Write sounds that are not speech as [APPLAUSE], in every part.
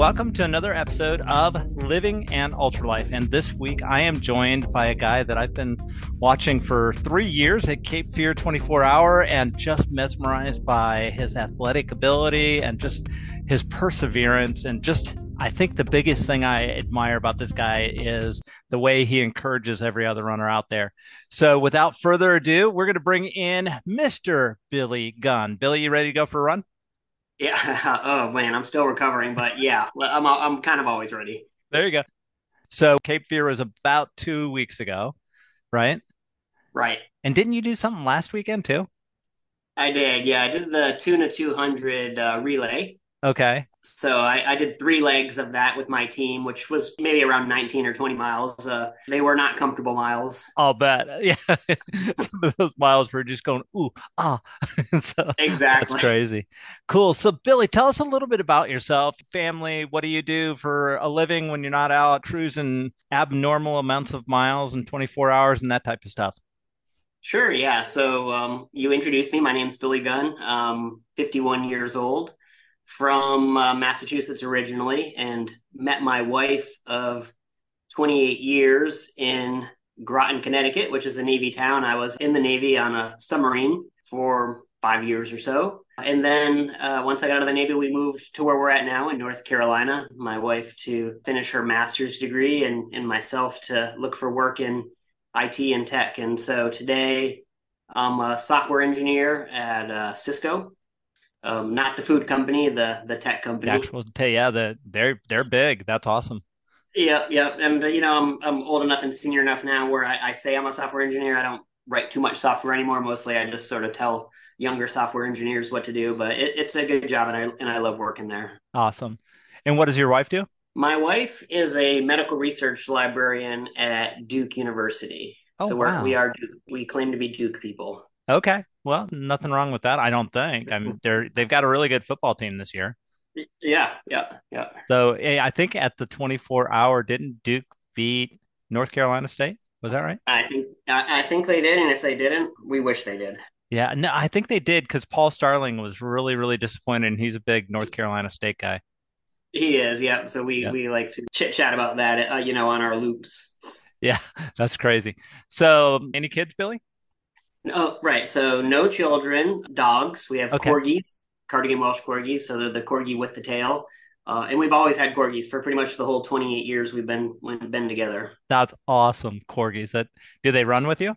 welcome to another episode of Living an Ultralife. And this week I am joined by a guy that I've been watching for three years at Cape Fear 24 Hour and just mesmerized by his athletic ability and just his perseverance. And just, I think the biggest thing I admire about this guy is the way he encourages every other runner out there. So without further ado, we're going to bring in Mr. Billy Gunn. Billy, you ready to go for a run? Yeah. [LAUGHS] Oh man, I'm still recovering, but yeah, I'm I'm kind of always ready. There you go. So Cape Fear was about two weeks ago, right? Right. And didn't you do something last weekend too? I did. Yeah, I did the Tuna 200 uh, relay. Okay. So I, I, did three legs of that with my team, which was maybe around 19 or 20 miles. Uh, they were not comfortable miles. I'll bet. [LAUGHS] Yeah. Some of those miles were just going, ooh, ah. [LAUGHS] so exactly. That's crazy. Cool. So, Billy, tell us a little bit about yourself, family. What do you do for a living when you're not out cruising abnormal amounts of miles in 24 hours and that type of stuff? Sure. Yeah. So um, you introduced me. My name's Billy Gunn. I'm 51 years old from uh, Massachusetts originally and met my wife of 28 years in Groton, Connecticut, which is a Navy town. I was in the Navy on a submarine for five years or so. And then uh, once I got out of the Navy, we moved to where we're at now in North Carolina. My wife to finish her master's degree and, and myself to look for work in IT and tech. And so today I'm a software engineer at uh, Cisco um, not the food company, the the tech company. Actual, yeah, the they're they're big. That's awesome. Yeah, yeah, and uh, you know, I'm I'm old enough and senior enough now where I, I say I'm a software engineer. I don't write too much software anymore. Mostly, I just sort of tell younger software engineers what to do. But it, it's a good job, and I and I love working there. Awesome. And what does your wife do? My wife is a medical research librarian at Duke University. Oh, so we're, wow. we are we claim to be Duke people. Okay. Well, nothing wrong with that. I don't think. I mean, they're they've got a really good football team this year. Yeah, yeah, yeah. So I think at the 24 hour, didn't Duke beat North Carolina State? Was that right? I think I think they did, and if they didn't, we wish they did. Yeah, no, I think they did because Paul Starling was really, really disappointed, and he's a big North Carolina State guy. He is, yeah. So we yeah. we like to chit chat about that, uh, you know, on our loops. Yeah, [LAUGHS] that's crazy. So, any kids, Billy? Oh, right. So no children, dogs. We have okay. corgis, cardigan Welsh corgis. So they're the corgi with the tail. Uh, and we've always had corgis for pretty much the whole 28 years we've been we've been together. That's awesome, corgis. That do they run with you?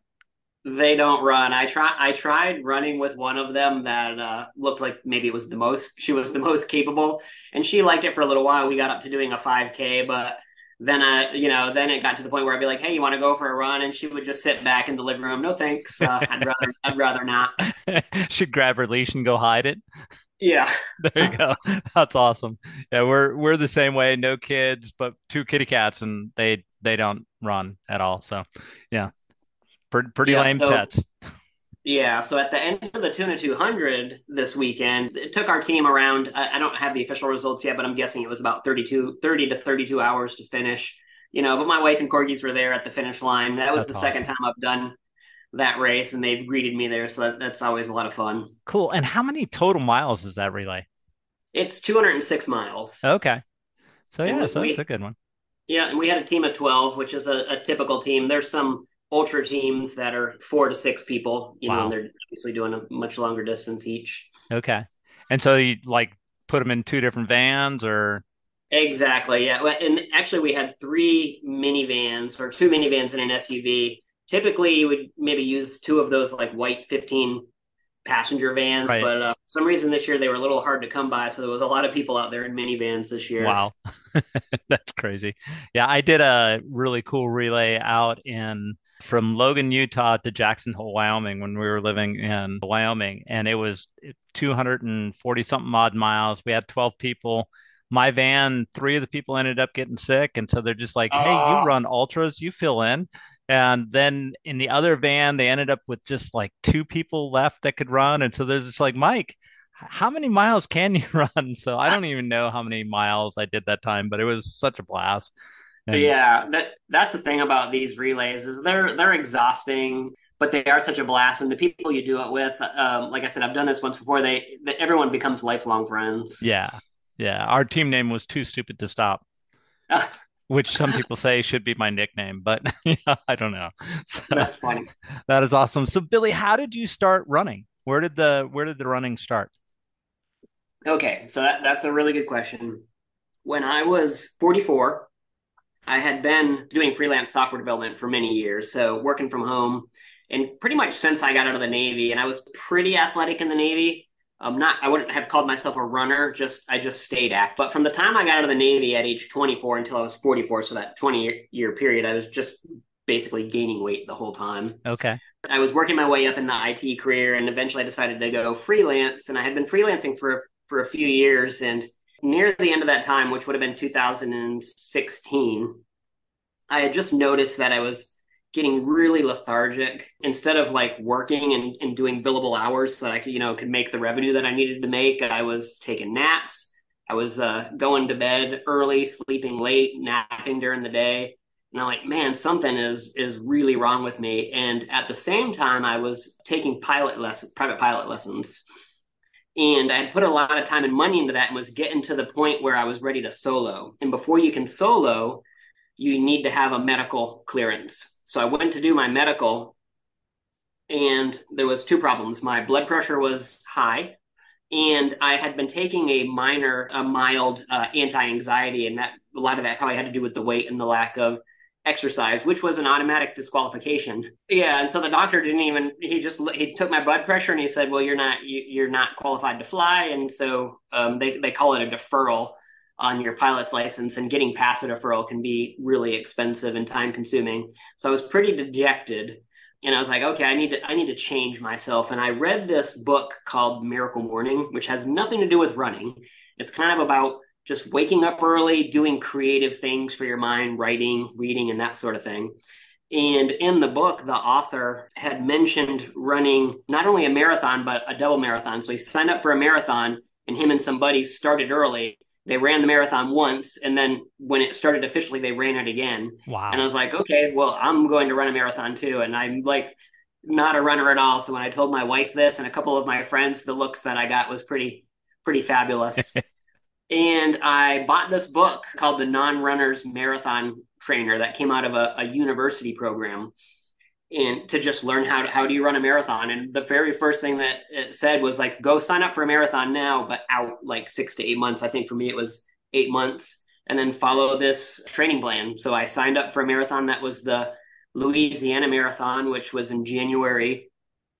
They don't run. I try. I tried running with one of them that uh, looked like maybe it was the most. She was the most capable, and she liked it for a little while. We got up to doing a 5K, but then I, you know, then it got to the point where I'd be like, "Hey, you want to go for a run?" And she would just sit back in the living room. No, thanks. Uh, I'd [LAUGHS] rather, I'd rather not. [LAUGHS] She'd grab her leash and go hide it. Yeah. [LAUGHS] there you go. That's awesome. Yeah, we're we're the same way. No kids, but two kitty cats, and they they don't run at all. So, yeah, pretty pretty yeah, lame so, pets. Yeah, so at the end of the Tuna 200 this weekend, it took our team around, I, don't have the official results yet, but I'm guessing it was about 32, 30 to 32 hours to finish. You know, but my wife and corgis were there at the finish line. That was that's the awesome. second time I've done that race, and they've greeted me there. So that, that's always a lot of fun. Cool. And how many total miles is that relay? It's 206 miles. Okay. So, yeah, so we, that's a good one. Yeah, and we had a team of 12, which is a, a typical team. There's some ultra teams that are four to six people. You wow. know, they're obviously doing a much longer distance each. Okay, and so you like put them in two different vans, or exactly, yeah. And actually, we had three minivans or two minivans and an SUV. Typically, you would maybe use two of those like white fifteen passenger vans, right. but uh, for some reason this year they were a little hard to come by, so there was a lot of people out there in minivans this year. Wow, [LAUGHS] that's crazy. Yeah, I did a really cool relay out in from Logan, Utah to Jackson Hole, Wyoming when we were living in Wyoming. And it was 240 something odd miles. We had 12 people. My van, three of the people ended up getting sick. And so they're just like, hey, you run ultras, you fill in. And then in the other van, they ended up with just like two people left that could run. And so there's just like, Mike, how many miles can you [LAUGHS] run? So I don't even know how many miles I did that time, but it was such a blast. And... Yeah, that that's the thing about these relays is they're they're exhausting, but they are such a blast. And the people you do it with, um, like I said, I've done this once before. They, they everyone becomes lifelong friends. Yeah, Yeah, our team name was Too Stupid to Stop, [LAUGHS] which some people say should be my nickname, but [LAUGHS] yeah, I don't know. So That's funny. that is awesome. So Billy, how did you start running? Where did the where did the running start? Okay, so that, that's a really good question. When I was 44, I had been doing freelance software development for many years, so working from home, and pretty much since I got out of the Navy, and I was pretty athletic in the Navy. I'm not, I wouldn't have called myself a runner, just I just stayed active. But from the time I got out of the Navy at age 24 until I was 44, so that 20 year period, I was just basically gaining weight the whole time. Okay. I was working my way up in the IT career, and eventually I decided to go freelance. And I had been freelancing for for a few years, and near the end of that time, which would have been 2016, I had just noticed that I was getting really lethargic instead of like working and, and doing billable hours so that I could, you know, could make the revenue that I needed to make. I was taking naps. I was uh, going to bed early, sleeping late, napping during the day. And I'm like, man, something is is really wrong with me. And at the same time, I was taking pilot lessons, private pilot lessons. And I had put a lot of time and money into that and was getting to the point where I was ready to solo. And before you can solo, you need to have a medical clearance. So I went to do my medical and there was two problems. My blood pressure was high and I had been taking a minor, a mild uh, anti-anxiety, and that a lot of that probably had to do with the weight and the lack of exercise, which was an automatic disqualification. Yeah, and so the doctor didn't even. He just he took my blood pressure and he said, "Well, you're not you, are not qualified to fly," and so um, they they call it a deferral on your pilot's license, and getting past a deferral can be really expensive and time consuming. So I was pretty dejected. And I was like, okay, I need to I need to change myself. And I read this book called Miracle Morning, which has nothing to do with running. It's kind of about just waking up early, doing creative things for your mind, writing, reading, and that sort of thing. And in the book, the author had mentioned running not only a marathon, but a double marathon. So he signed up for a marathon, and him and some buddies started early. They ran the marathon once, and then when it started officially, they ran it again. Wow. And I was like, okay, well, I'm going to run a marathon too. And I'm like, not a runner at all. So when I told my wife this and a couple of my friends, the looks that I got was pretty, pretty fabulous. [LAUGHS] and I bought this book called The Non Runners Marathon Trainer that came out of a, a, university program and to just learn how to, how do you run a marathon? And the very first thing that it said was like go sign up for a marathon now but out like 6 to 8 months. I think for me it was 8 months. And then follow this training plan. So I signed up for a marathon that was the Louisiana marathon which was in January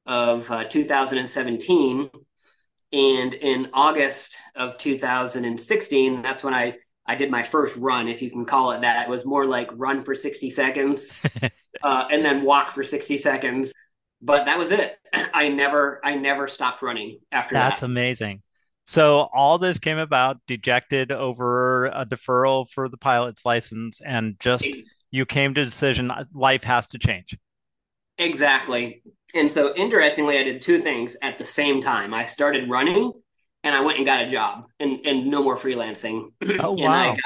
of uh, 2017 and in August of 2016, that's when I I did my first run, if you can call it that. It was more like run for 60 seconds, [LAUGHS] uh, and then walk for 60 seconds. But that was it. [CLEARS THROAT] I never I never stopped running after That's that. That's amazing. So all this came about dejected over a deferral for the pilot's license, and just you came to a decision life has to change. Exactly. And so interestingly, I did two things at the same time. I started running and I went and got a job and, and no more freelancing. [CLEARS THROAT] Oh wow. Got,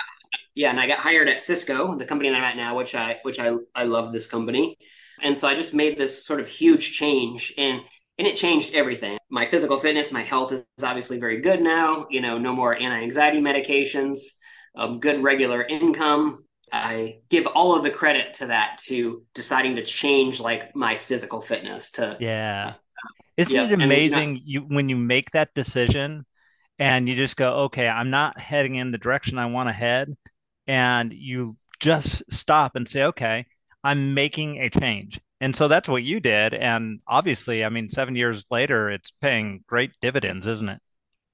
yeah, and I got hired at Cisco, the company that I'm at now, which I which I I love this company. And so I just made this sort of huge change and and it changed everything. My physical fitness, my health is obviously very good now. You know, no more anti-anxiety medications, um, good regular income, I give all of the credit to that to deciding to change like my physical fitness to yeah. Uh, isn't yeah, it amazing not, you when you make that decision and you just go, okay, I'm not heading in the direction I want to head, and you just stop and say, okay, I'm making a change. And so that's what you did. And obviously, I mean, seven years later, it's paying great dividends, isn't it?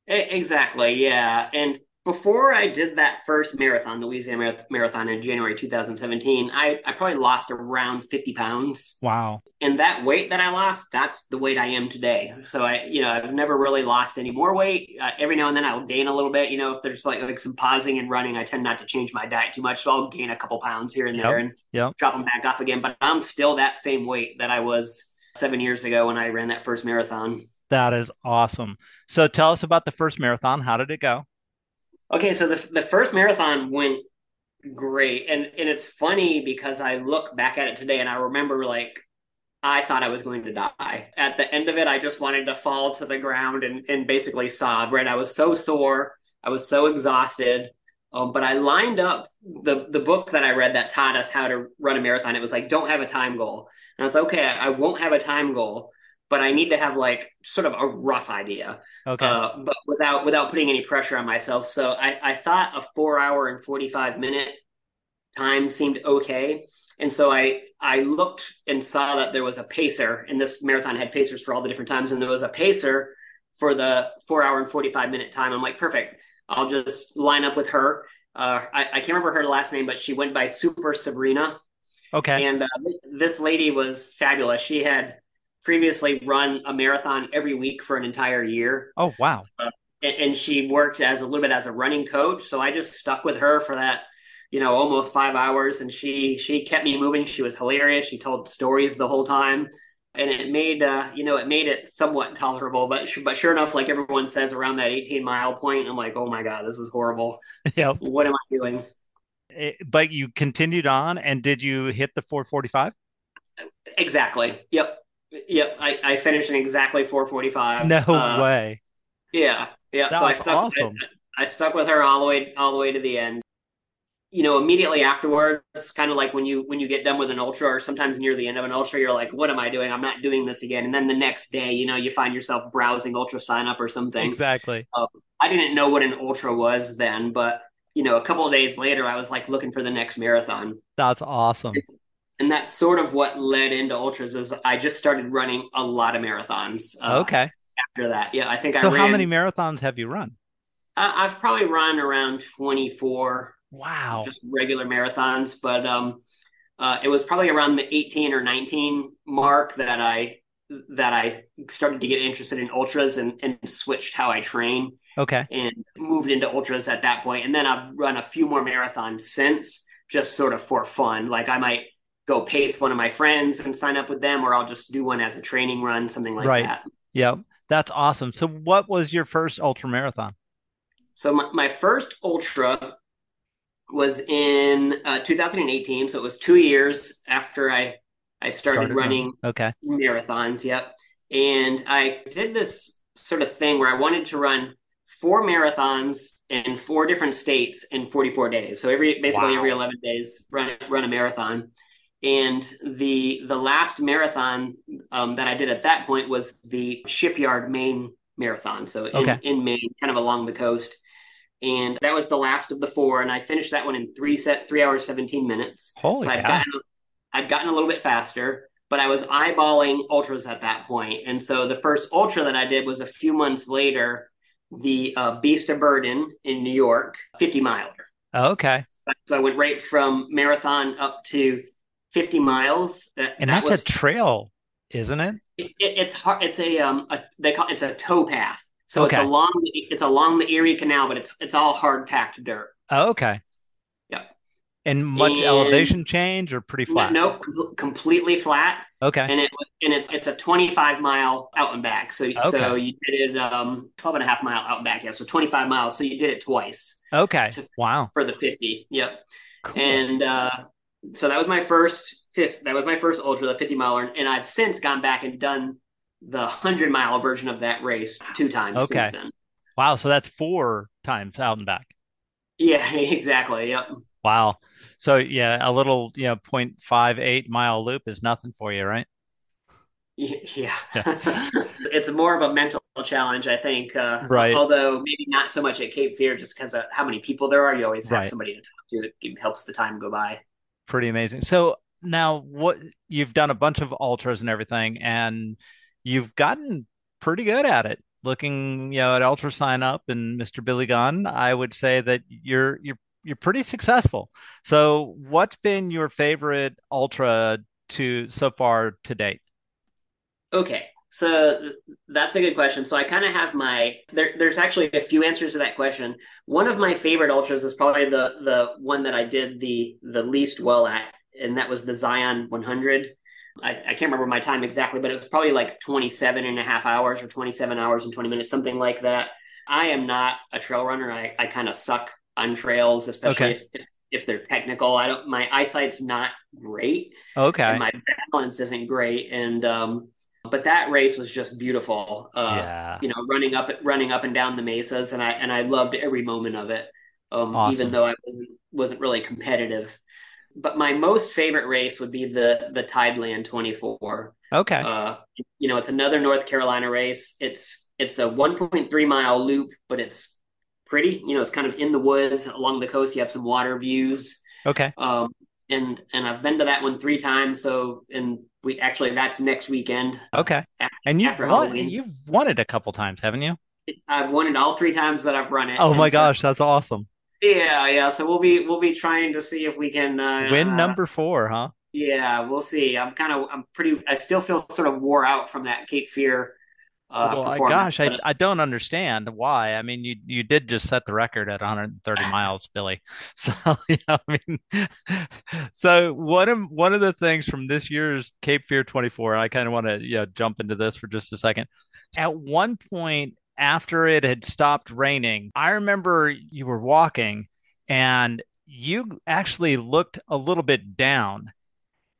Exactly. Yeah. And before I did that first marathon, the Louisiana Marathon in January 2017, I, I probably lost around 50 pounds. Wow. And that weight that I lost, that's the weight I am today. So I, you know, I've never really lost any more weight. Uh, every now and then I'll gain a little bit, you know, if there's like, like some pausing and running, I tend not to change my diet too much. So I'll gain a couple pounds here and there yep. and yep. drop them back off again. But I'm still that same weight that I was seven years ago when I ran that first marathon. That is awesome. So tell us about the first marathon. How did it go? Okay, so the the first marathon went great, and and it's funny because I look back at it today and I remember like I thought I was going to die. At the end of it, I just wanted to fall to the ground and and basically sob. Right, I was so sore. I was so exhausted. Um, but I lined up the the book that I read that taught us how to run a marathon. It was like, don't have a time goal. And I was like, okay, I won't have a time goal, but I need to have like sort of a rough idea. Okay. Uh, but without without putting any pressure on myself. So I, I thought a four hour and 45 minute time seemed okay. And so I I looked and saw that there was a pacer, and this marathon had pacers for all the different times, and there was a pacer for the four hour and 45 minute time. I'm like, perfect. I'll just line up with her. Uh, I, I, can't remember her last name, but she went by Super Sabrina. Okay. And uh, this lady was fabulous. She had previously run a marathon every week for an entire year. Oh, wow. Uh, and, and, she worked as a little bit as a running coach. So I just stuck with her for that, you know, almost five hours. And she, she kept me moving. She was hilarious. She told stories the whole time and it made uh, you know it made it somewhat tolerable. But but sure enough, like everyone says around that 18 mile point, I'm like, oh my god, this is horrible. [LAUGHS] Yeah, what am I doing? It, eh, but you continued on, and did you hit the 445? Exactly. Yep. Yep. I, I finished in exactly 445. No uh, way. Yeah. Yeah. That so I stuck. Awesome. I, I stuck with her all the way all the way to the end you know immediately afterwards kind of like when you when you get done with an ultra or sometimes near the end of an ultra you're like what am i doing i'm not doing this again and then the next day you know you find yourself browsing ultra sign up or something exactly uh, i didn't know what an ultra was then but you know a couple of days later i was like looking for the next marathon that's awesome and that's sort of what led into ultras is i just started running a lot of marathons uh, okay after that yeah i think so i ran, how many marathons have you run i've probably run around 24 Wow. Just regular marathons. But um, uh, it was probably around the 18 or 19 mark that I that I started to get interested in ultras and, and switched how I train. Okay. And moved into ultras at that. And then I've run a few more marathons since, just sort of for fun. Like I might go pace one of my friends and sign up with them, or I'll just do one as a training run, something like right. that. Yeah. That's awesome. So what was your first ultra marathon? So my, my first ultra was in uh, 2018, so it was two years after I I started, started running okay marathons. Yep, and I did this sort of thing where I wanted to run four marathons in four different states in 44 days. So every basically wow. every 11 days, run run a marathon. And the the last marathon um, that I did at that point was the Shipyard Maine Marathon. So in, okay. in Maine, kind of along the coast and that was the last of the four. And I finished that one in three set three hours seventeen minutes. Holy so I'd gotten I'd gotten a little bit faster, but I was eyeballing ultras at that point. And so the first ultra that I did was a few months later, the uh, Beast of Burden in New York, fifty miler. okay. So I went right from marathon up to fifty miles. That, and that that's was, a trail, isn't it? it, it it's hard. It's a um a, they call it's a tow path. So okay. it's along it's along the Erie Canal, but it's it's all hard packed dirt. Oh, okay. Yeah. And much and elevation change or pretty flat? No, com- completely flat. Okay. And it and it's it's a 25 mile out and back. So okay. so you did it um 12 and a half mile out and back. Yeah. So 25 miles. So you did it twice. Okay. To, wow. For the 50. Yep. Cool. And uh so that was my first fifth that was my first ultra, the 50 miler. And I've since gone back and done the 100 mile version of that race two times okay. since then. Wow. So that's four times out and back. Yeah, [LAUGHS] exactly. Yep. Wow. So yeah, a little, you know, 0.58 mile loop is nothing for you, right? Yeah. yeah. [LAUGHS] it's more of a mental challenge, I think. Uh, right. Although maybe not so much at Cape Fear, just because of how many people there are. You always have right. somebody to talk to. It helps the time go by. Pretty amazing. So now, what you've done a bunch of ultras and everything, and you've gotten pretty good at it. Looking, you know, at Ultra Sign Up and Mr. Billy Gunn, I would say that you're you're you're pretty successful. So, what's been your favorite ultra to so far to date? Okay, so that's a good question. So I kind of have my there, there's actually a few answers to that question. One of my favorite ultras is probably the the one that I did the the least well at, and that was the Zion 100. I, I, can't remember my time exactly, but it was probably like 27 and a half hours or 27 hours and 20 minutes, something like that. I am not a trail runner. I, I kind of suck on trails, especially okay. if, if they're technical. I don't, my eyesight's not great. Okay. my balance isn't great. And, um, But that race was just beautiful. Uh, Yeah. you know, running up running up and down the mesas, and I and I loved every moment of it. Um, even though I wasn't, wasn't really competitive. But my most favorite race would be the the Tideland 24. Okay. Uh, you know, it's another North Carolina race. It's it's a 1.3 mile loop, but it's pretty. You know, it's kind of in the woods along the coast. You have some water views. Okay. Um, and and I've been to that one three times. So and we actually that's next weekend Okay. And you've won Halloween. you've won it a couple times, haven't you? I've won it all three times that I've run it, Oh my so gosh, that's awesome. yeah, yeah. So we'll be we'll be trying to see if we can. Win Uh, number four, huh? yeah, we'll see. I'm kind of I'm pretty. I still feel sort of wore out from that Cape Fear uh, Well, gosh, I I don't understand why. I mean, you you did just set the record at 130 miles, Billy. [LAUGHS] So, [LAUGHS] yeah, I mean, [LAUGHS] so one of one of the things from this year's Cape Fear 24, I kind of want to, you know, jump into this for just a second. At one point after it had stopped raining, I remember you were walking and you actually looked a little bit down.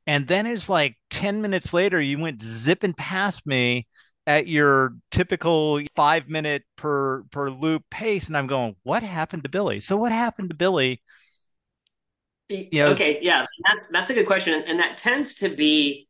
And then it's like 10 minutes later, you went zipping past me at your typical five minute per per loop pace. And I'm going, what happened to Billy? So what happened to Billy? You know, okay, yeah, that, that's a good question, and that tends to be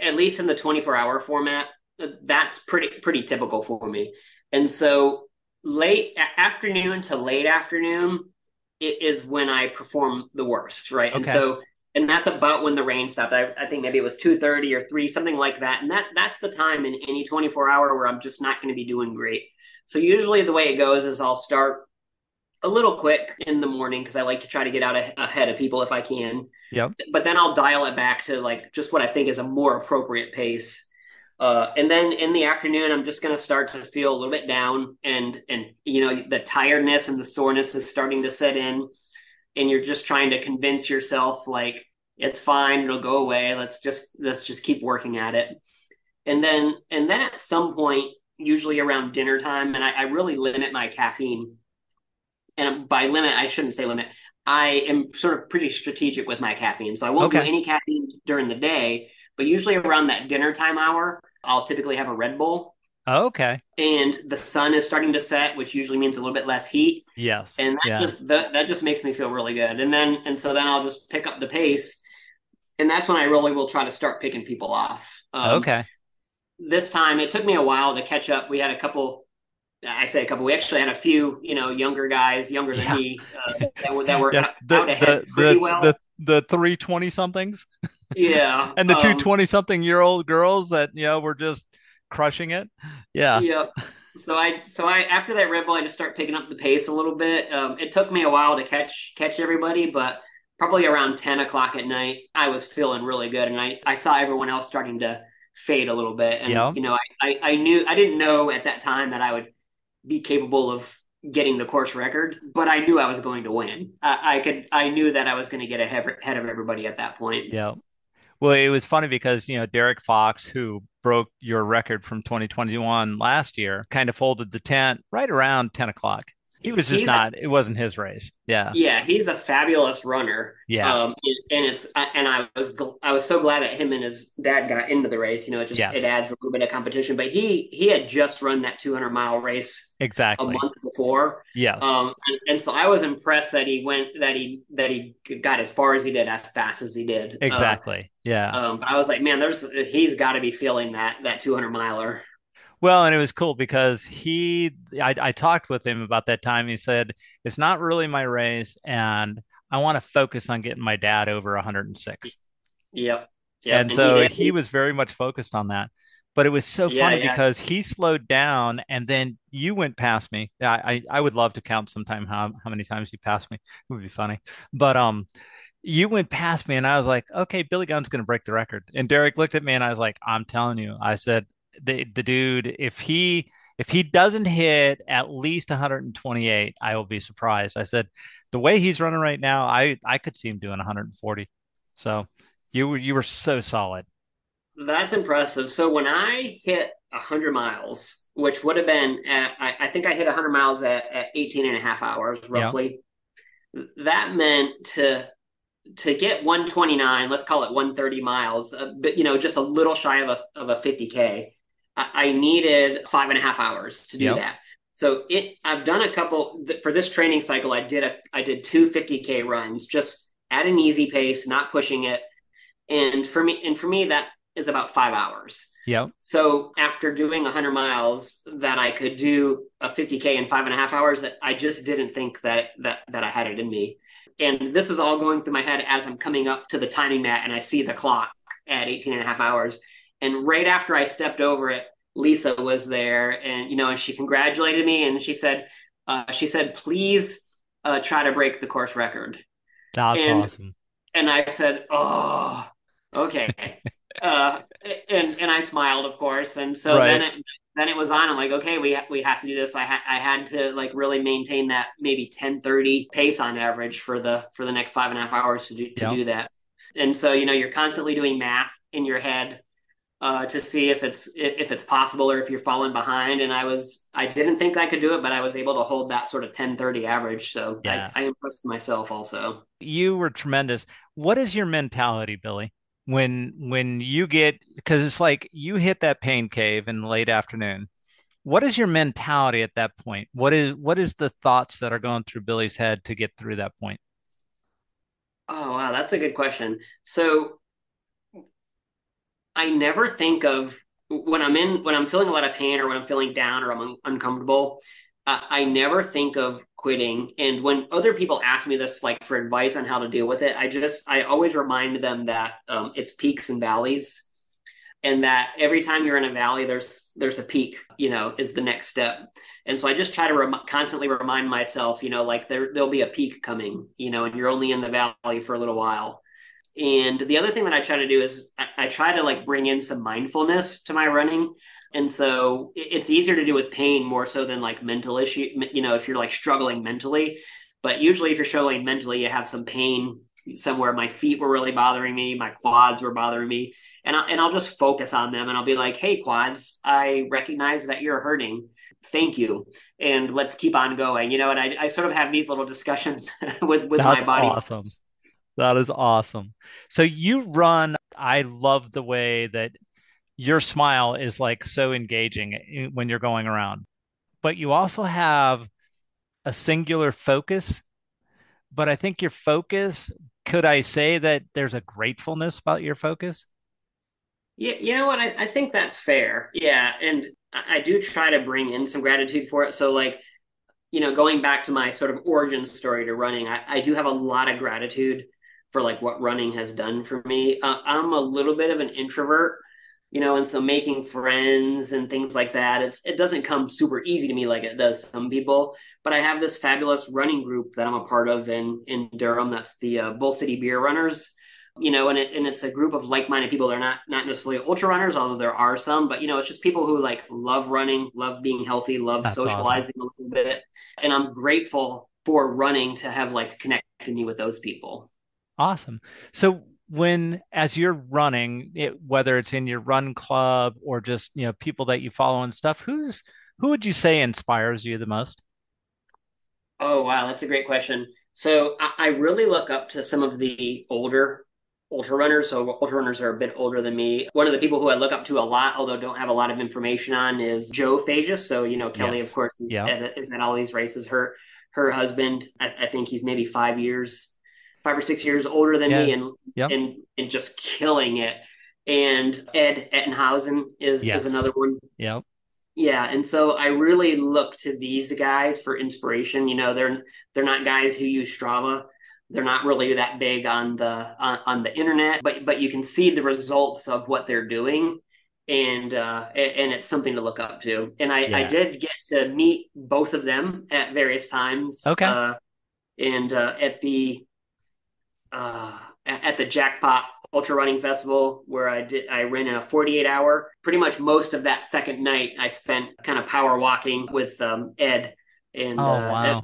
at least in the 24 hour format. Uh, that's pretty pretty typical for me, and so late afternoon to late afternoon it is when I perform the worst, right? And okay. so and that's about when the rain stopped. I, I think maybe it was two thirty or three, something like that. And that that's the time in any twenty four hour where I'm just not going to be doing great. So usually the way it goes is I'll start a little quick in the morning because I like to try to get out ahead of people if I can. Yep. But then I'll dial it back to like just what I think is a more appropriate pace. Uh, and then in the afternoon, I'm just going to start to feel a little bit down, and and you know the tiredness and the soreness is starting to set in, and you're just trying to convince yourself like it's fine, it'll go away. Let's just let's just keep working at it. And then and then at some point, usually around dinner time, and I, I really limit my caffeine and by limit, I shouldn't say limit. I am sort of pretty strategic with my caffeine. So I won't do any caffeine during the day, but usually around that dinner time hour, I'll typically have a Red Bull. Okay. And the sun is starting to set, which usually means a little bit less heat. Yes. And that Yeah. just that, that just makes me feel really good. And then and so then I'll just pick up the pace. And that's when I really will try to start picking people off. Um, Okay. this time it took me a while to catch up. We had a couple I say a couple. We actually had a few, you know, younger guys, younger than Yeah. me, uh, that were that were [LAUGHS] Yeah. The out ahead the pretty the well. the the 320 somethings Yeah. [LAUGHS] and the two Um, 20 something year old girls that, you know, were just crushing it. Yeah. yeah. So I so I after that Red Bull, I just start picking up the pace a little bit. Um, it took me a while to catch catch everybody, but probably around ten o'clock at night, I was feeling really good, and I I saw everyone else starting to fade a little bit, and Yeah. you know, I I, I knew I didn't know at that time that I would be capable of getting the course record, but I knew I was going to win. I, I could, I knew that I was going to get ahead, ahead of everybody at that point. Yeah. Well, it was funny because, you know, Derek Fox, who broke your record from 2021 last year, kind of folded the tent right around 10 o'clock. He was just He's not, it wasn't his race. Yeah. Yeah, he's a fabulous runner. Yeah. Um, and it's and I was I was so glad that him and his dad got into the race. You know, it just it adds a little bit of competition. But he he had just run that 200 mile race exactly a month before. Yes. Um, and, and so I was impressed that he went that he that he got as far as he did as fast as he did. Uh, Exactly. Yeah. um, but I was like, man, there's he's got to be feeling that that 200 miler. Well, and it was cool because he, I, I talked with him about that time. He said, it's not really my race, and I want to focus on getting my dad over 106. Yep, yep, And and so did. he was very much focused on that. But it was so Yeah, funny yeah. because he slowed down and then you went past me. Yeah, I, I would love to count sometime how, how many times you passed me. It would be funny. But um you went past me and I was like, okay, Billy Gunn's gonna break the record. And Derek looked at me and I was like, I'm telling you, I said the the dude, if he if he doesn't hit at least 128, I will be surprised. I said, the way he's running right now, I I could see him doing 140. So you were you were so solid. That's impressive. So when I hit 100 miles, which would have been at, I, I think I hit 100 miles at, at 18 and a half hours roughly. Yeah. that meant to to get 129, let's call it 130 miles, uh, but you know, just a little shy of a of a 50k, I, I needed five and a half hours to do yep. that. So it, I've done a couple for this training cycle. I did a, I did two 50k runs, just at an easy pace, not pushing it. And for me, and for me, that is about five hours. Yeah. So after doing 100 miles, that I could do a 50k in five and a half hours, that I just didn't think that that that I had it in me. And this is all going through my head as I'm coming up to the timing mat and I see the clock at 18 and a half hours. And right after I stepped over it, Lisa was there, and you know, and she congratulated me, and she said, uh, she said, please uh, try to break the course record. That's and, awesome. And I said, oh, okay. [LAUGHS] uh, and and I smiled, of course, and so right. then it then it was on. I'm like, okay, we ha- we have to do this. I had I had to like really maintain that maybe 10:30 pace on average for the for the next five and a half hours to do to do that. And so you know you're constantly doing math in your head uh, to see if it's if it's possible or if you're falling behind. And I was I didn't think I could do it, but I was able to hold that sort of 10:30 average. So yeah. I, I impressed myself also. You were tremendous. What is your mentality, Billy? When when you get because it's like you hit that pain cave in the late afternoon. What is your mentality at that point? What is what is the thoughts that are going through Billy's head to get through that point? Oh wow, that's a good question. So I never think of when I'm in when I'm feeling a lot of pain or when I'm feeling down or I'm un- uncomfortable. Uh, I never think of quitting. And when other people ask me this, like for advice on how to deal with it, I just I always remind them that um, it's peaks and valleys, and that every time you're in a valley, there's there's a peak. You know, is the next step. And so I just try to rem- constantly remind myself, you know, like there there'll be a peak coming. You know, and you're only in the valley for a little while and the other thing that I try to do is I, I, try to like bring in some mindfulness to my running. And so it's easier to do with pain more so than like mental issue, you know, if you're like struggling mentally. But usually if you're struggling mentally, you have some pain somewhere. My feet were really bothering me, my quads were bothering me. And, I, and I'll just focus on them and I'll be like, hey, quads, I recognize that you're hurting. Thank you. And let's keep on going. You know, and I, I sort of have these little discussions [LAUGHS] with, with That's my body. Awesome. That is awesome. So you run, I love the way that your smile is like so engaging eh, when you're going around. But you also have a singular focus. But I think your focus, could I say that there's a gratefulness about your focus? Yeah, you know what? I, I think that's fair. Yeah. And I, I do try to bring in some gratitude for it. So, like, you know, going back to my sort of origin story to running, I, I do have a lot of gratitude for like what running has done for me. Uh, I'm a little bit of an introvert, you know, and so making friends and things like that, it's it doesn't come super easy to me like it does some people. But I have this fabulous running group that I'm a part of in in Durham. That's the uh, Bull City Beer Runners. You know, and it and it's a group of like-minded people. They're not not necessarily ultra runners, although there are some. But you know, it's just people who like love running, love being healthy, love That's socializing awesome. a little bit. And I'm grateful for running to have like connected me with those people. Awesome. So when as you're running, it, whether it's in your run club or just you know people that you follow and stuff, who's who would you say inspires you the most? Oh wow, that's a great question. So I, I really look up to some of the older ultra runners. So ultra runners are a bit older than me. One of the people who I look up to a lot, although don't have a lot of information on, is joe Fejes. So you know Kelly, yes. of course, is, at, is at all these races. Her her husband, I, I think he's maybe five years five or six years older than yeah. me and yep. and and just killing it. And Ed Ettinghausen is yes. is another one. Yep. Yeah, and so I really look to these guys for inspiration. You know, they're they're not guys who use Strava. They're not really that big on the on, on the internet, but but you can see the results of what they're doing, and uh, and it's something to look up to. And I yeah. I did get to meet both of them at various times. Okay. Uh, and uh, at the uh, at the Jackpot Ultra Running Festival where I did I ran in a 48 hour. Pretty much most of that second night I spent kind of power walking with um, Ed. And oh uh, wow, that,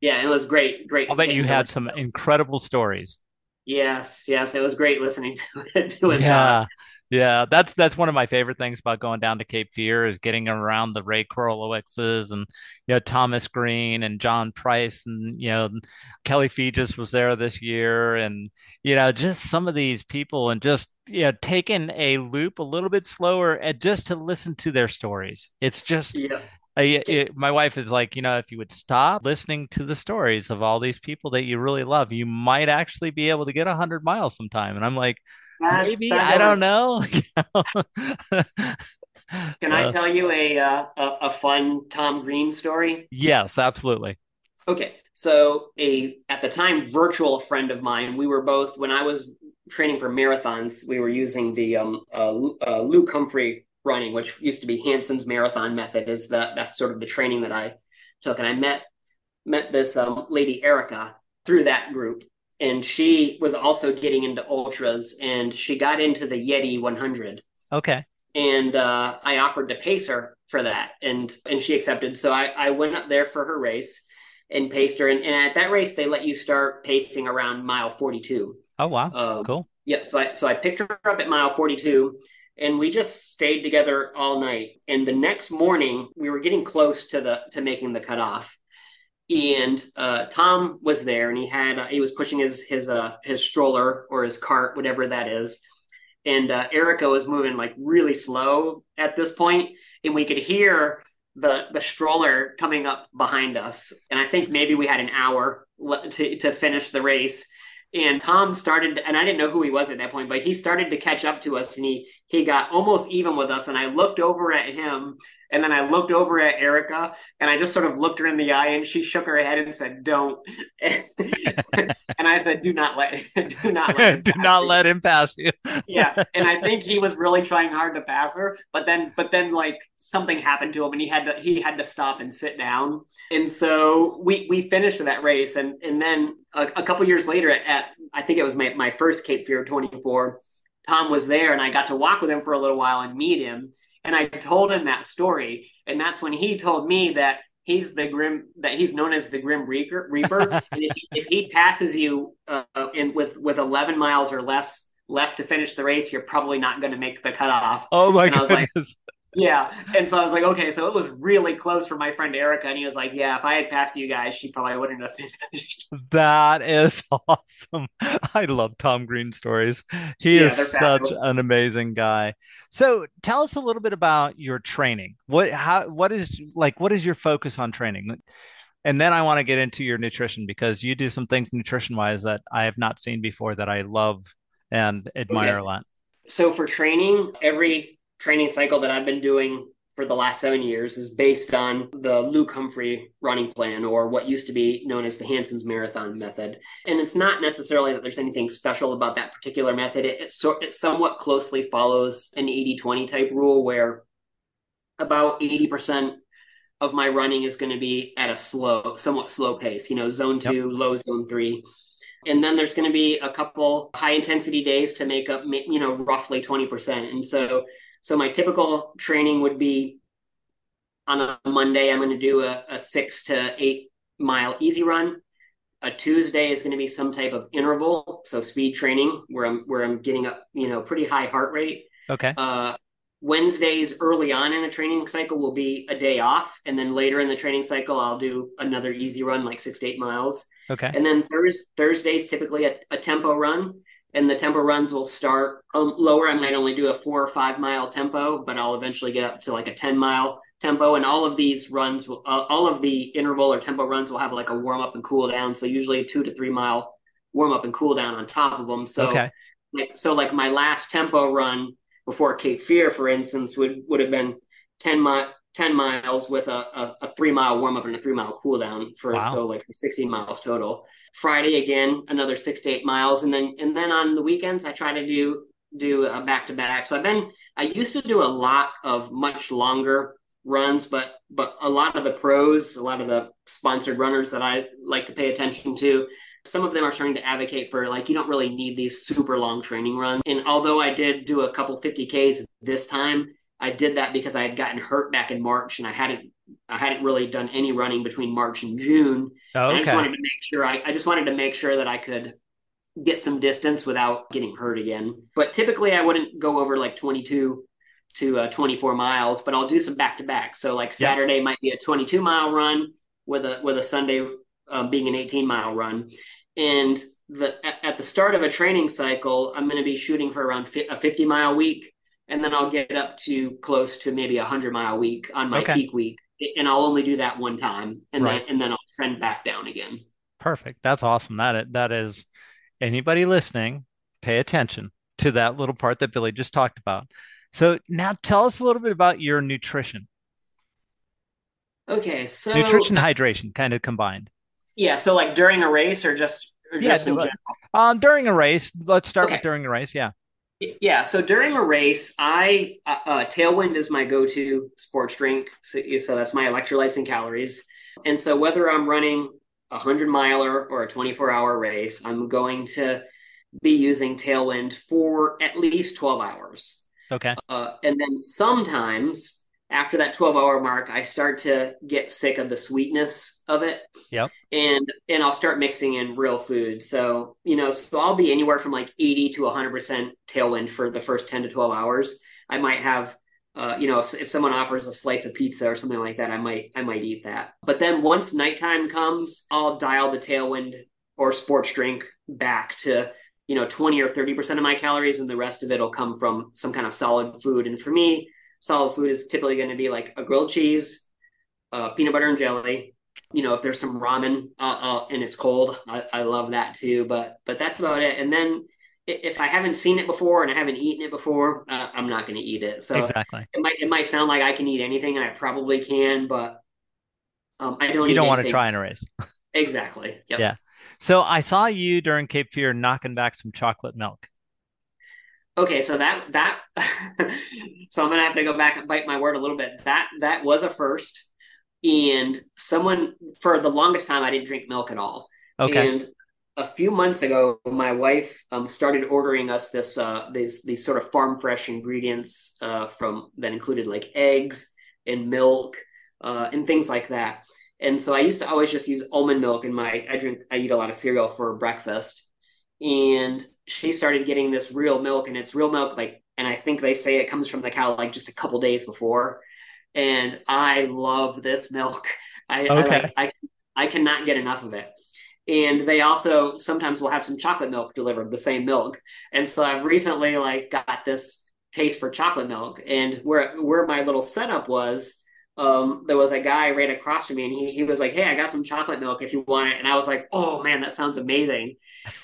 yeah, it was great. Great. I bet you had some incredible stories. Yes, yes, it was great listening [LAUGHS] to it. To it yeah, talk. Yeah, that's that's one of my favorite things about going down to Cape Fear is getting around the Ray Krolewiczes and you know Thomas Green and John Price and you know Kelly Fejes was there this year and you know just some of these people and just you know taking a loop a little bit slower and just to listen to their stories. It's just Yeah. I, it, my wife is like, you know, if you would stop listening to the stories of all these people that you really love, you might actually be able to get 100 miles sometime. And I'm like, That's maybe, I don't know. [LAUGHS] Can I tell you a uh, a, a fun Tom Green story? yes, absolutely. Okay, so a at the time virtual friend of mine, we were both when I was training for marathons, we were using the um, uh, uh, Luke Humphrey running, which used to be Hanson's marathon method. Is that that's sort of the training that I took, and I met met this um, lady Erica through that group, and she was also getting into ultras, and she got into the Yeti 100, Okay. and uh, I offered to pace her for that, and and she accepted. So I I went up there for her race and paced her, and, and at that race they let you start pacing around mile 42. Oh, wow. Um, Cool. yeah, so I so I picked her up at mile 42 and we just stayed together all night. And the next morning we were getting close to the to making the cutoff. And uh, Tom was there and he had uh, he was pushing his his uh his stroller or his cart, whatever that is. And uh, Erica was moving like really slow at this point, and we could hear the the stroller coming up behind us. And I think maybe we had an hour to to finish the race and Tom started, and I didn't know who he was at that point, but he started to catch up to us, and he he got almost even with us. And I looked over at him, and then I looked over at Erica, and I just sort of looked her in the eye, and she shook her head and said, "Don't." [LAUGHS] and I said, "Do not let, [LAUGHS] do not let him [LAUGHS] Do pass not me." let him pass you. Yeah, and I think he was really trying hard to pass her, but then but then like something happened to him, and he had to he had to stop and sit down, and so we we finished that race, and and then a, a couple years later at, at I think it was my my first Cape Fear 24, Tom was there, and I got to walk with him for a little while and meet him, and I told him that story, and that's when he told me that he's the grim that he's known as the grim reaper, reaper [LAUGHS] and if he, if he passes you uh, in with with 11 miles or less left to finish the race, you're probably not going to make the cutoff. Oh my was like. Yeah. And so I was like, okay, so it was really close for my friend Erica. And he was like, yeah, if I had passed you guys, she probably wouldn't have finished. [LAUGHS] That is [LAUGHS] awesome. I love Tom Green stories. He yeah, is such an amazing guy. So tell us a little bit about your training. What how what is like what is your focus on training? And then I want to get into your nutrition because you do some things nutrition wise that I have not seen before that I love and admire Okay. a lot. So for training, every training cycle that I've been doing for the last seven years is based on the Luke Humphrey running plan, or what used to be known as the Hanson's Marathon method. And it's not necessarily that there's anything special about that particular method. It, it, so, it somewhat closely follows an 80 20 type rule where about 80% of my running is going to be at a slow, somewhat slow pace, you know, zone Yep. two, low zone three. And then there's going to be a couple high intensity days to make up, you know, roughly 20%. And so, so my typical training would be on a Monday, I'm going to do a, a six to eight mile easy run. A Tuesday is going to be some type of interval, so speed training where I'm where I'm getting up, you know, pretty high heart rate. Okay. Uh, Wednesdays early on in a training cycle will be a day off, and then later in the training cycle, I'll do another easy run, like six to eight miles. Okay. And then Thurs Thursdays typically a, a tempo run, and the tempo runs will start um, lower. I might only do a four or five mile tempo, but I'll eventually get up to like a ten mile tempo. And all of these runs, will, uh, all of the interval or tempo runs will have like a warm up and cool down. So usually a two to three mile warm up and cool down on top of them. So Okay. like so like my last tempo run before Cape Fear, for instance, would would have been 10 mi- 10 miles with a, a, a three mile warm up and a three mile cool down for Wow. so like 16 miles total. Friday again, another six to eight miles, and then and then on the weekends I try to do do a back to back. So I've been I used to do a lot of much longer runs, but but a lot of the pros, a lot of the sponsored runners that I like to pay attention to, some of them are starting to advocate for like you don't really need these super long training runs. And although I did do a couple 50Ks this time, I did that because I had gotten hurt back in March and I hadn't I hadn't really done any running between March and June. And I just wanted to make sure I, I just wanted to make sure that I could get some distance without getting hurt again. But typically, I wouldn't go over like 22 to uh, 24 miles, but I'll do some back to back. So like Saturday yep. might be a 22 mile run with a with a Sunday uh, being an 18 mile run, and the at the start of a training cycle, I'm going to be shooting for around a 50 mile week, and then I'll get up to close to maybe a 100 mile week on my okay. peak week, and I'll only do that one time, and right. then and then I'll trend back down again. Perfect. That's awesome. That that is anybody listening, pay attention to that little part that Billy just talked about. So now tell us a little bit about your nutrition. Okay, so nutrition hydration kind of combined. Yeah, so like during a race or just or just yeah, in general? Um, during a race. Let's start okay. with during a race. Yeah. Yeah, so during a race, I uh, uh, Tailwind is my go-to sports drink. So, so that's my electrolytes and calories. And so whether I'm running a hundred miler or a 24 hour race, I'm going to be using Tailwind for at least 12 hours. Okay. Uh, and then sometimes after that 12 hour mark, I start to get sick of the sweetness of it. Yep. And and I'll start mixing in real food. So, you know, so I'll be anywhere from like 80 to 100% tailwind for the first 10 to 12 hours. I might have uh, you know, if, if someone offers a slice of pizza or something like that, I might I might eat that. But then once nighttime comes, I'll dial the tailwind or sports drink back to you know 20 or 30 percent of my calories, and the rest of it will come from some kind of solid food. And for me, solid food is typically going to be like a grilled cheese, uh, peanut butter and jelly. You know, if there's some ramen uh, uh, and it's cold, I, I love that too. But but that's about it. And then if I haven't seen it before and I haven't eaten it before, uh, I'm not going to eat it. So exactly, it might it might sound like I can eat anything, and I probably can, but um, I don't. You don't want to try and erase. exactly. Yep. Yeah. So I saw you during Cape Fear knocking back some chocolate milk. Okay, so that that [LAUGHS] so I'm gonna have to go back and bite my word a little bit. That that was a first, and someone for the longest time I didn't drink milk at all. Okay. And a few months ago, my wife um, started ordering us this uh, these these sort of farm fresh ingredients uh, from that included like eggs and milk uh, and things like that. And so I used to always just use almond milk in my I drink I eat a lot of cereal for breakfast. And she started getting this real milk, and it's real milk like, and I think they say it comes from the cow like just a couple days before. And I love this milk. I okay. I, I I cannot get enough of it and they also sometimes will have some chocolate milk delivered the same milk and so i've recently like got this taste for chocolate milk and where where my little setup was um, there was a guy right across from me and he, he was like hey i got some chocolate milk if you want it and i was like oh man that sounds amazing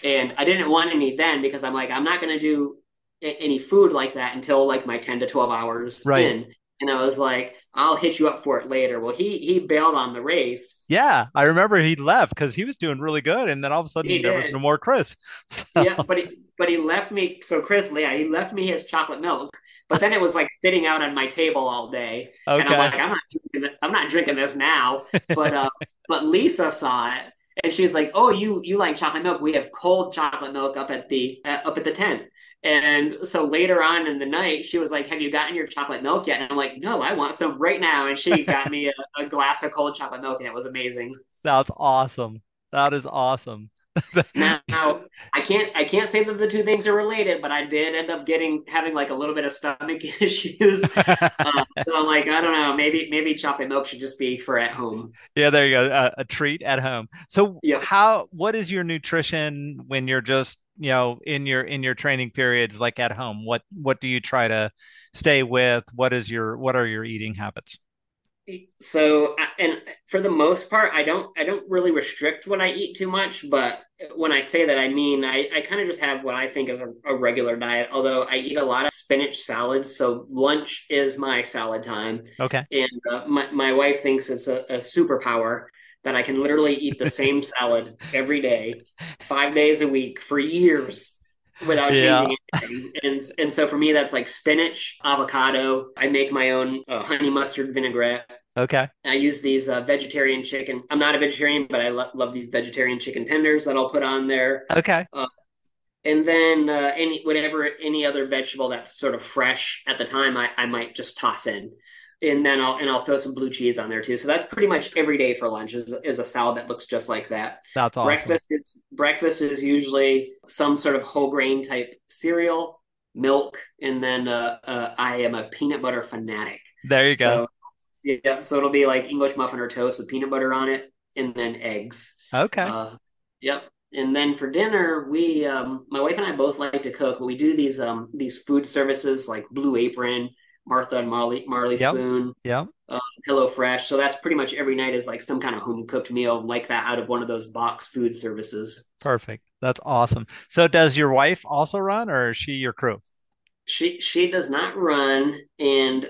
and i didn't want any then because i'm like i'm not going to do any food like that until like my 10 to 12 hours right. in and I was like, I'll hit you up for it later. Well, he he bailed on the race. Yeah, I remember he left because he was doing really good, and then all of a sudden he there did. was no more Chris. [LAUGHS] So. Yeah, but he but he left me. So Chris, yeah, he left me his chocolate milk, but then it was like sitting out on my table all day, okay. and I'm like, I'm not drinking, I'm not drinking this now. But uh, [LAUGHS] but Lisa saw it, and she's like, "Oh, you you like chocolate milk? We have cold chocolate milk up at the uh, up at the tent." And so later on in the night, she was like, Have you gotten your chocolate milk yet? And I'm like, No, I want some right now. And she got me a, a glass of cold chocolate milk, and it was amazing. That's awesome. That is awesome. Now, I can't I can't say that the two things are related, but I did end up getting having like a little bit of stomach [LAUGHS] issues. uh, so I'm like, I don't know, maybe maybe chocolate milk should just be for at home. Yeah, there you go, a, a treat at home. So, yep. how what is your nutrition when you're just you know in your in your training periods like at home what what do you try to stay with what is your what are your eating habits so and for the most part i don't i don't really restrict what i eat too much but when i say that i mean i, I kind of just have what i think is a, a, regular diet although i eat a lot of spinach salads so lunch is my salad time. Okay. And uh, my, my wife thinks it's a, a superpower that I can literally eat the same salad every day, five days a week for years without changing yeah. anything. And and so for me, that's like spinach, avocado. I make my own uh, honey mustard vinaigrette. Okay. I use these uh, vegetarian chicken. I'm not a vegetarian, but I lo- love these vegetarian chicken tenders that I'll put on there. Okay. Uh, and then uh, any whatever any other vegetable that's sort of fresh at the time, I, I might just toss in. And then I'll and I'll throw some blue cheese on there too. So that's pretty much every day for lunch is, is a salad that looks just like that. That's awesome. Breakfast is breakfast is usually some sort of whole grain type cereal, milk, and then uh, uh, I am a peanut butter fanatic. There you go. So yeah, so it'll be like English muffin or toast with peanut butter on it, and then eggs. Okay. Uh, yep. And then for dinner, we um, my wife and I both like to cook, but we do these um, these food services like Blue Apron Martha and Marley Marley Yep. Spoon, Yep. uh, Hello Fresh. So that's pretty much every night is like some kind of home cooked meal like that out of one of those box food services. Perfect. That's awesome. So does your wife also run or is she your crew? She she does not run, and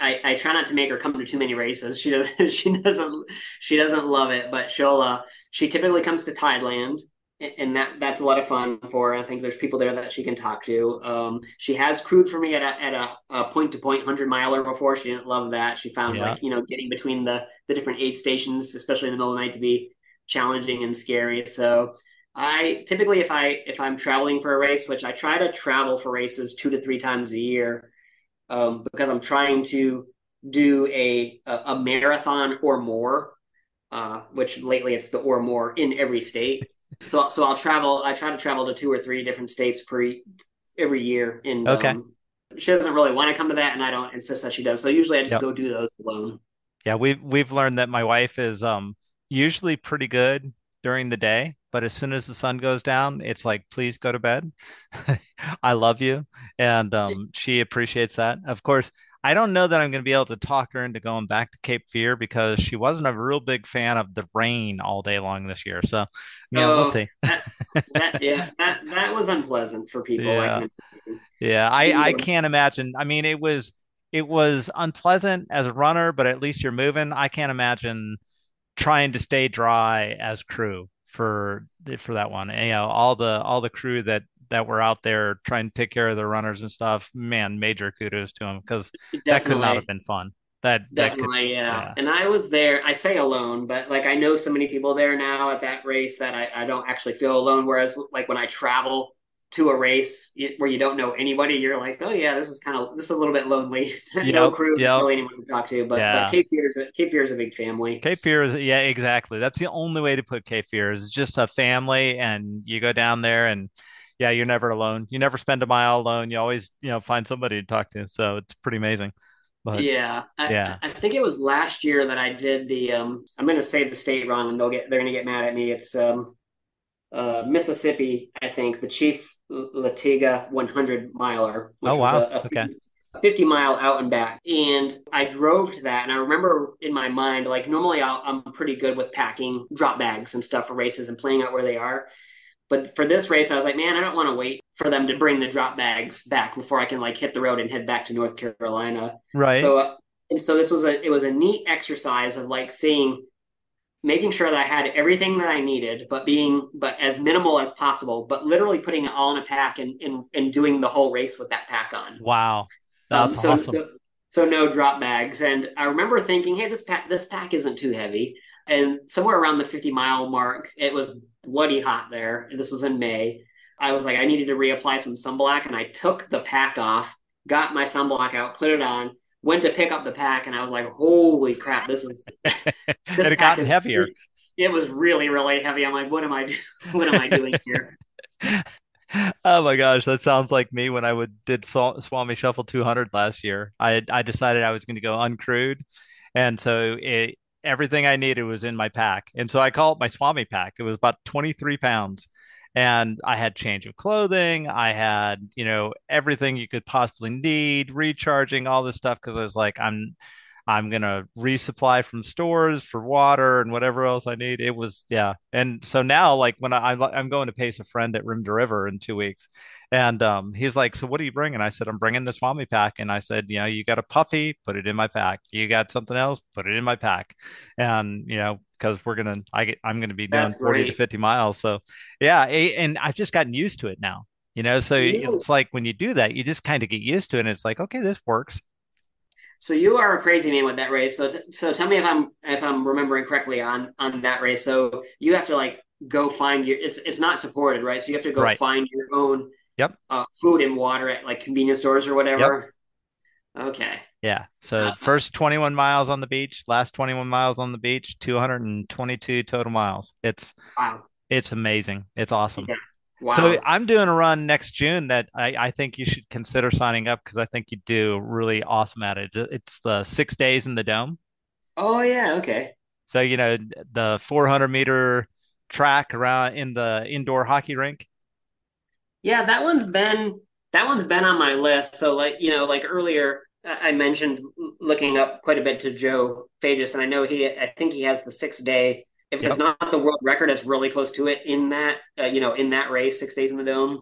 I, I try not to make her come to too many races. She doesn't [LAUGHS] she doesn't she doesn't love it, but she'll uh, she typically comes to Thailand. And that that's a lot of fun for her. I think there's people there that she can talk to. Um, she has crewed for me at a at a, point to point hundred miler before. She didn't love that. She found Yeah. like you know getting between the the different aid stations, especially in the middle of the night, to be challenging and scary. So I typically if I if I'm traveling for a race, which I try to travel for races two to three times a year, um, because I'm trying to do a a, a marathon or more, uh, which lately it's the or more in every state. So so I'll travel. I try to travel to two or three different states per every year, and Okay. um, she doesn't really want to come to that, and I don't insist that she does. So usually I just Yep. go do those alone. Yeah, we've we've learned that my wife is um usually pretty good during the day, but as soon as the sun goes down, it's like, please go to bed. [LAUGHS] I love you. And um she appreciates that. Of course, I don't know that I'm going to be able to talk her into going back to Cape Fear because she wasn't a real big fan of the rain all day long this year. So, yeah, know, we'll oh, see. that that yeah that that was unpleasant for people. Yeah. imagine. Yeah, I I can't imagine. I mean, it was it was unpleasant as a runner, but at least you're moving. I can't imagine trying to stay dry as crew for for that one. And, you know, all the all the crew that that were out there trying to take care of the runners and stuff. Man, major kudos to them because that could not have been fun. That that could, Definitely, yeah. yeah, And I was there, I say alone, but like I know so many people there now at that race that I, I don't actually feel alone. Whereas, like when I travel to a race where you don't know anybody, you're like, oh yeah, this is kind of this is a little bit lonely. [LAUGHS] No yep, crew, yep, really anyone to talk to. But but. Cape Fear is a, Cape Fear is a big family. Cape Fear is, yeah, exactly. That's the only way to put Cape Fear is just a family and you go down there and yeah, you're never alone. You never spend a mile alone. You always, you know, find somebody to talk to. So it's pretty amazing. But Yeah, I, yeah. I think it was last year that I did the. Um, I'm going to say the state wrong, and they'll get they're going to get mad at me. It's um, uh, Mississippi, I think, the Chief Ladiga 100 miler, Oh which was wow. a, Okay. a 50 mile out and back. And I drove to that, and I remember in my mind, like normally I'll, I'm pretty good with packing drop bags and stuff for races and planning out where they are. But for this race, I was like, man, I don't want to wait for them to bring the drop bags back before I can like hit the road and head back to North Carolina. Right. So, uh, and so this was a it was a neat exercise of like seeing making sure that I had everything that I needed, but being but as minimal as possible, but literally putting it all in a pack and and, and doing the whole race with that pack on. Wow. Um, That's so awesome. so so no drop bags, and I remember thinking, hey, this pack this pack isn't too heavy, and somewhere around the fifty mile mark, it was bloody hot there. This was in May. I was like, I needed to reapply some sunblock, and I took the pack off, got my sunblock out, put it on, went to pick up the pack, and I was like, holy crap, this is [LAUGHS] It this had pack gotten is heavier. it was really really heavy. I'm like, what am I do- [LAUGHS] what am I doing [LAUGHS] here? Oh my gosh, that sounds like me when I would did Swa- Swami Shuffle 200 last year. I I decided I was going to go uncrewed, and so it, everything I needed was in my pack, and so I call it my Swami pack. It was about 23 pounds, and I had change of clothing. I had you know everything you could possibly need, recharging all this stuff because I was like I'm I'm gonna resupply from stores for water and whatever else I need. It was yeah, and so now like when I I'm going to pace a friend at Rim to River in two weeks, and um he's like, so what are you bringing? I said I'm bringing this mommy pack, and I said you know you got a puffy, put it in my pack. You got something else, put it in my pack, and you know because we're gonna I get I'm gonna be doing 40 to 50 miles, so yeah, and I've just gotten used to it now. You know, so it's like when you do that, you just kind of get used to it, and it's like, okay, this works. So you are a crazy man with that race. So t- so tell me if I'm if I'm remembering correctly on on that race. So you have to like go find your it's it's not supported, right? So you have to go Right. find your own Yep. uh, food and water at like convenience stores or Yep. whatever. Okay. Yeah. So Uh, first 21 miles on the beach, last 21 miles on the beach, 222 total miles. It's wow. it's amazing. It's awesome. Yeah. So I'm doing a run next June that I, I think you should consider signing up because I think you do really awesome at it. It's the six days in the dome. Oh yeah. Okay. So, you know, the 400 meter track around in the indoor hockey rink. Yeah, that one's been that one's been on my list. So like, you know, like earlier uh, I mentioned looking up quite a bit to Joe Fejes, and I know he I think he has the six day, if it's not the world record, it's really close to it in that uh, you know, in that race, six days in the dome.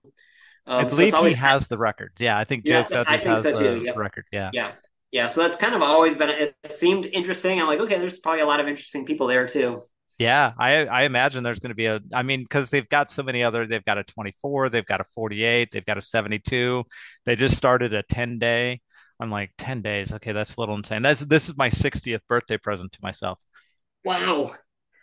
I Um, so it's believe he always has the records. Yeah, I think Joe yeah, so I think has so the Yep. record. Yeah. Yeah. Yeah. So that's kind of always been it seemed interesting. I'm like, okay, there's probably a lot of interesting people there too. Yeah, I I imagine there's going to be a I mean because they've got so many other they've got a 24, they've got a 48, they've got a 72. They just started a 10 day. I'm like 10 days. Okay, that's a little insane. That's this is my 60th birthday present to myself. Wow.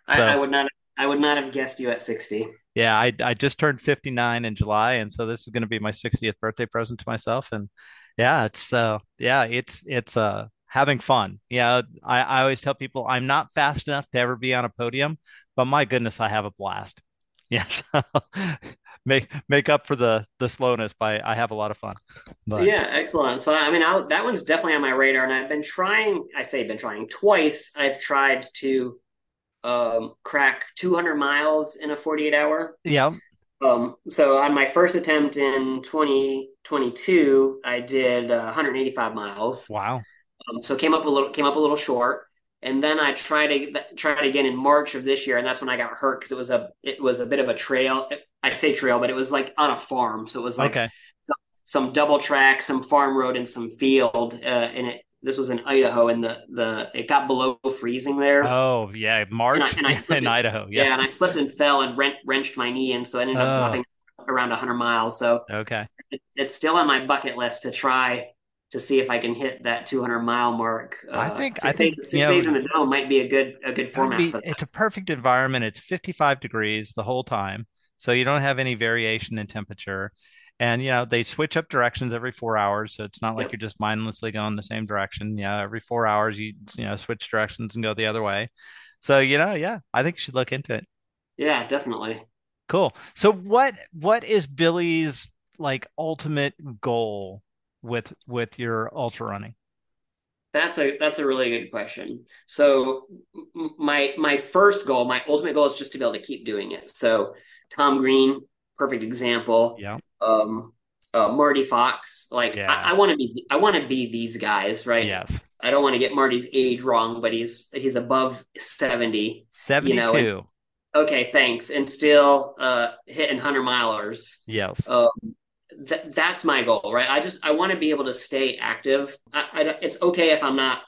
I, I would not I would not have guessed you at 60. yeah, I I just turned 59 in July and so this is going to be my 60th birthday present to myself and yeah, it's uh yeah, it's it's uh having fun. Yeah, I I always tell people I'm not fast enough to ever be on a podium, but my goodness, I have a blast. [LAUGHS] Yes. make make up for the the slowness by I have a lot of fun. But Yeah, excellent. So, I mean, I'll, that one's definitely on my radar, and I've been trying. I say been trying twice. I've tried to um, crack 200 miles in a 48 hour. yeah, Um, so, on my first attempt in 2022, I did uh, 185 miles. wow. Um, so came up a little came up a little short. And then I tried to tried again in March of this year, and that's when I got hurt because it was a it was a bit of a trail. I say trail, but it was like on a farm, so it was like Okay. some, some double track, some farm road, and some field. Uh, and it this was in Idaho, and the the it got below freezing there, Oh, yeah, and I March and I [LAUGHS] slipped in. Idaho. Yeah. Yeah, and I slipped and fell and wrenched, wrenched my knee, and so I ended up Oh, dropping around 100 miles. So okay. it, it's still on my bucket list to try to see if I can hit that 200 mile mark. I Uh, think I think days, you six know days in the dome might be a good a good format be, for it's a perfect environment. It's 55 degrees the whole time. So you don't have any variation in temperature. And, you know, they switch up directions every four hours. So it's not like Yep. you're just mindlessly going the same direction. Yeah. Every four hours, you, you know, switch directions and go the other way. So, you know, yeah, I think you should look into it. Yeah, definitely. Cool. So what, what is Billy's like ultimate goal with, with your ultra running? That's a that's a really good question. So my my first goal, my ultimate goal is just to be able to keep doing it. So Tom Green, perfect example. Yeah. Um, uh, Marty Fox, like I, Yeah. I want to be I want to be these guys, right? Yes. I don't want to get Marty's age wrong, but he's he's above 70, you know, and 72. okay, thanks, and still uh hitting 100 milers. Yes. Um, th- that's my goal, right? I just I want to be able to stay active. I, I, it's okay if I'm not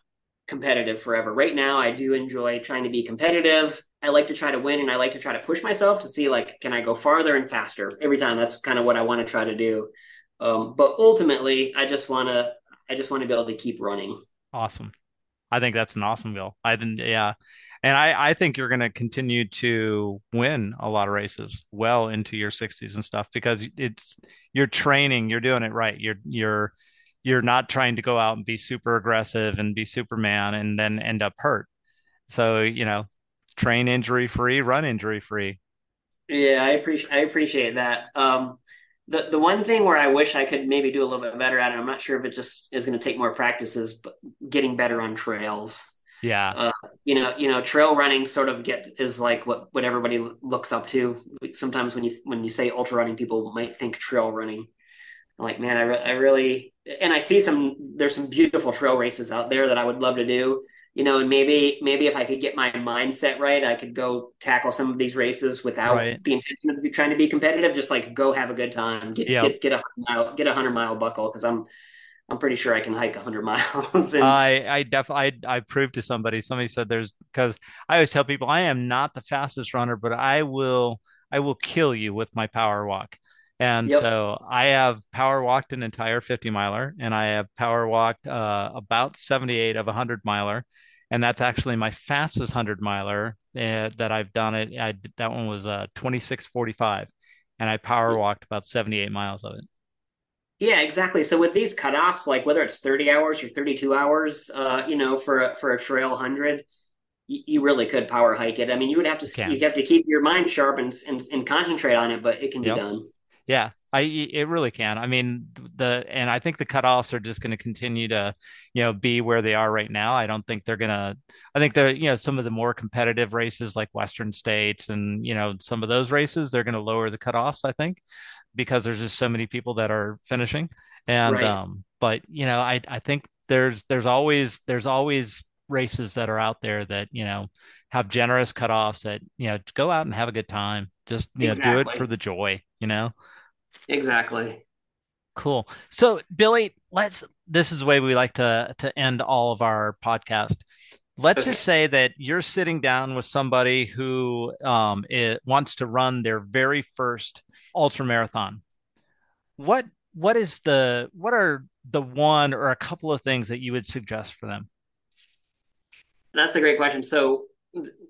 competitive forever. Right now, I do enjoy trying to be competitive. I like to try to win, and I like to try to push myself to see like can I go farther and faster every time. That's kind of what I want to try to do. Um, but ultimately, I just want to I just want to be able to keep running. Awesome. I think that's an awesome goal. I didn't, yeah. And I, I think you're going to continue to win a lot of races well into your 60s and stuff because it's you're training, you're doing it right. You're you're you're not trying to go out and be super aggressive and be Superman and then end up hurt. So, you know, train injury free, run injury free. Yeah, I appreciate I appreciate that. Um, the the one thing where I wish I could maybe do a little bit better at it, I'm not sure if it just is going to take more practices, but getting better on trails. Yeah, Uh, you know, you know, trail running sort of get is like what what everybody looks up to. Sometimes when you when you say ultra running, people might think trail running. I'm like, man, I, re- I really, and I see some, there's some beautiful trail races out there that I would love to do, you know, and maybe, maybe if I could get my mindset right, I could go tackle some of these races without right. the intention of be, trying to be competitive, just like go have a good time, get, Yeah. get, get a hundred mile, get a hundred mile buckle. Cause I'm, I'm pretty sure I can hike a hundred [LAUGHS] miles and I I definitely I, I proved to somebody. Somebody said there's because I always tell people I am not the fastest runner, but I will I will kill you with my power walk. And yep. so I have power walked an entire 50 miler, and I have power walked uh, about 78 of a 100 miler, and that's actually my fastest 100 miler uh, that I've done it. I that one was uh 26:45, and I power walked about 78 miles of it. Yeah, exactly. So with these cutoffs, like whether it's 30 hours or 32 hours, uh, you know, for a, for a trail 100, you, you really could power hike it. I mean, you would have to You have to keep your mind sharp and, and and concentrate on it, but it can be Yep. done. Yeah, I it really can. I mean, the and I think the cutoffs are just going to continue to, you know, be where they are right now. I don't think they're gonna. I think the you know some of the more competitive races like Western States and you know some of those races they're going to lower the cutoffs. I think because there's just so many people that are finishing. And Right. um, but you know, I I think there's there's always there's always races that are out there that you know have generous cutoffs that you know go out and have a good time. Just you know do it for the joy. You know. Exactly. Cool. So, Billy, let's this is the way we like to to end all of our podcast. Let's just Okay. say that you're sitting down with somebody who um it, wants to run their very first ultra marathon. What what is the what are the one or a couple of things that you would suggest for them? That's a great question. So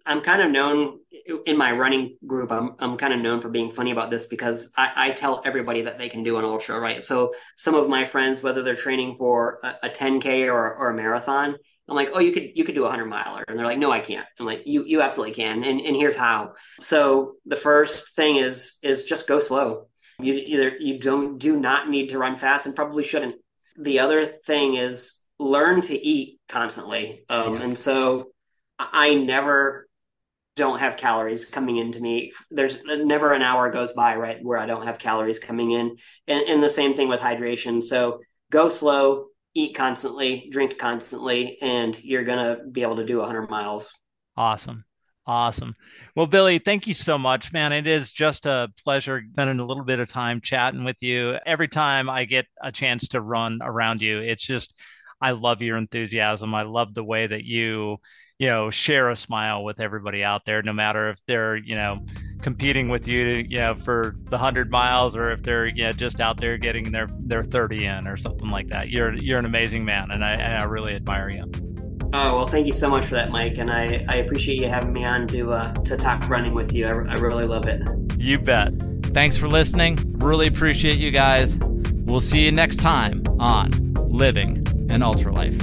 I'm kind of known in my running group. I'm I'm kind of known for being funny about this because I, I tell everybody that they can do an ultra, right? So some of my friends, whether they're training for a, a 10k or or a marathon, I'm like, oh, you could you could do a hundred miler, and they're like, no, I can't. I'm like, you you absolutely can, and and here's how. So the first thing is is just go slow. You either you don't do not need to run fast, and probably shouldn't. The other thing is learn to eat constantly, um, and so I never don't have calories coming into me. There's never an hour goes by right where I don't have calories coming in, and, and the same thing with hydration. So go slow, eat constantly, drink constantly, and you're gonna be able to do 100 miles. Awesome. Awesome. Well, Billy, thank you so much, man. It is just a pleasure spending a little bit of time chatting with you. Every time I get a chance to run around you, it's just, I love your enthusiasm. I love the way that you, you know, share a smile with everybody out there, no matter if they're, you know, competing with you, you know, for the hundred miles or if they're, you know, just out there getting their their 30 in or something like that. You're you're an amazing man, and I and I really admire you. Oh well, thank you so much for that, Mike, and I, I appreciate you having me on to uh, to talk running with you. I, I really love it. You bet. Thanks for listening. Really appreciate you guys. We'll see you next time on Living an Ultra Life.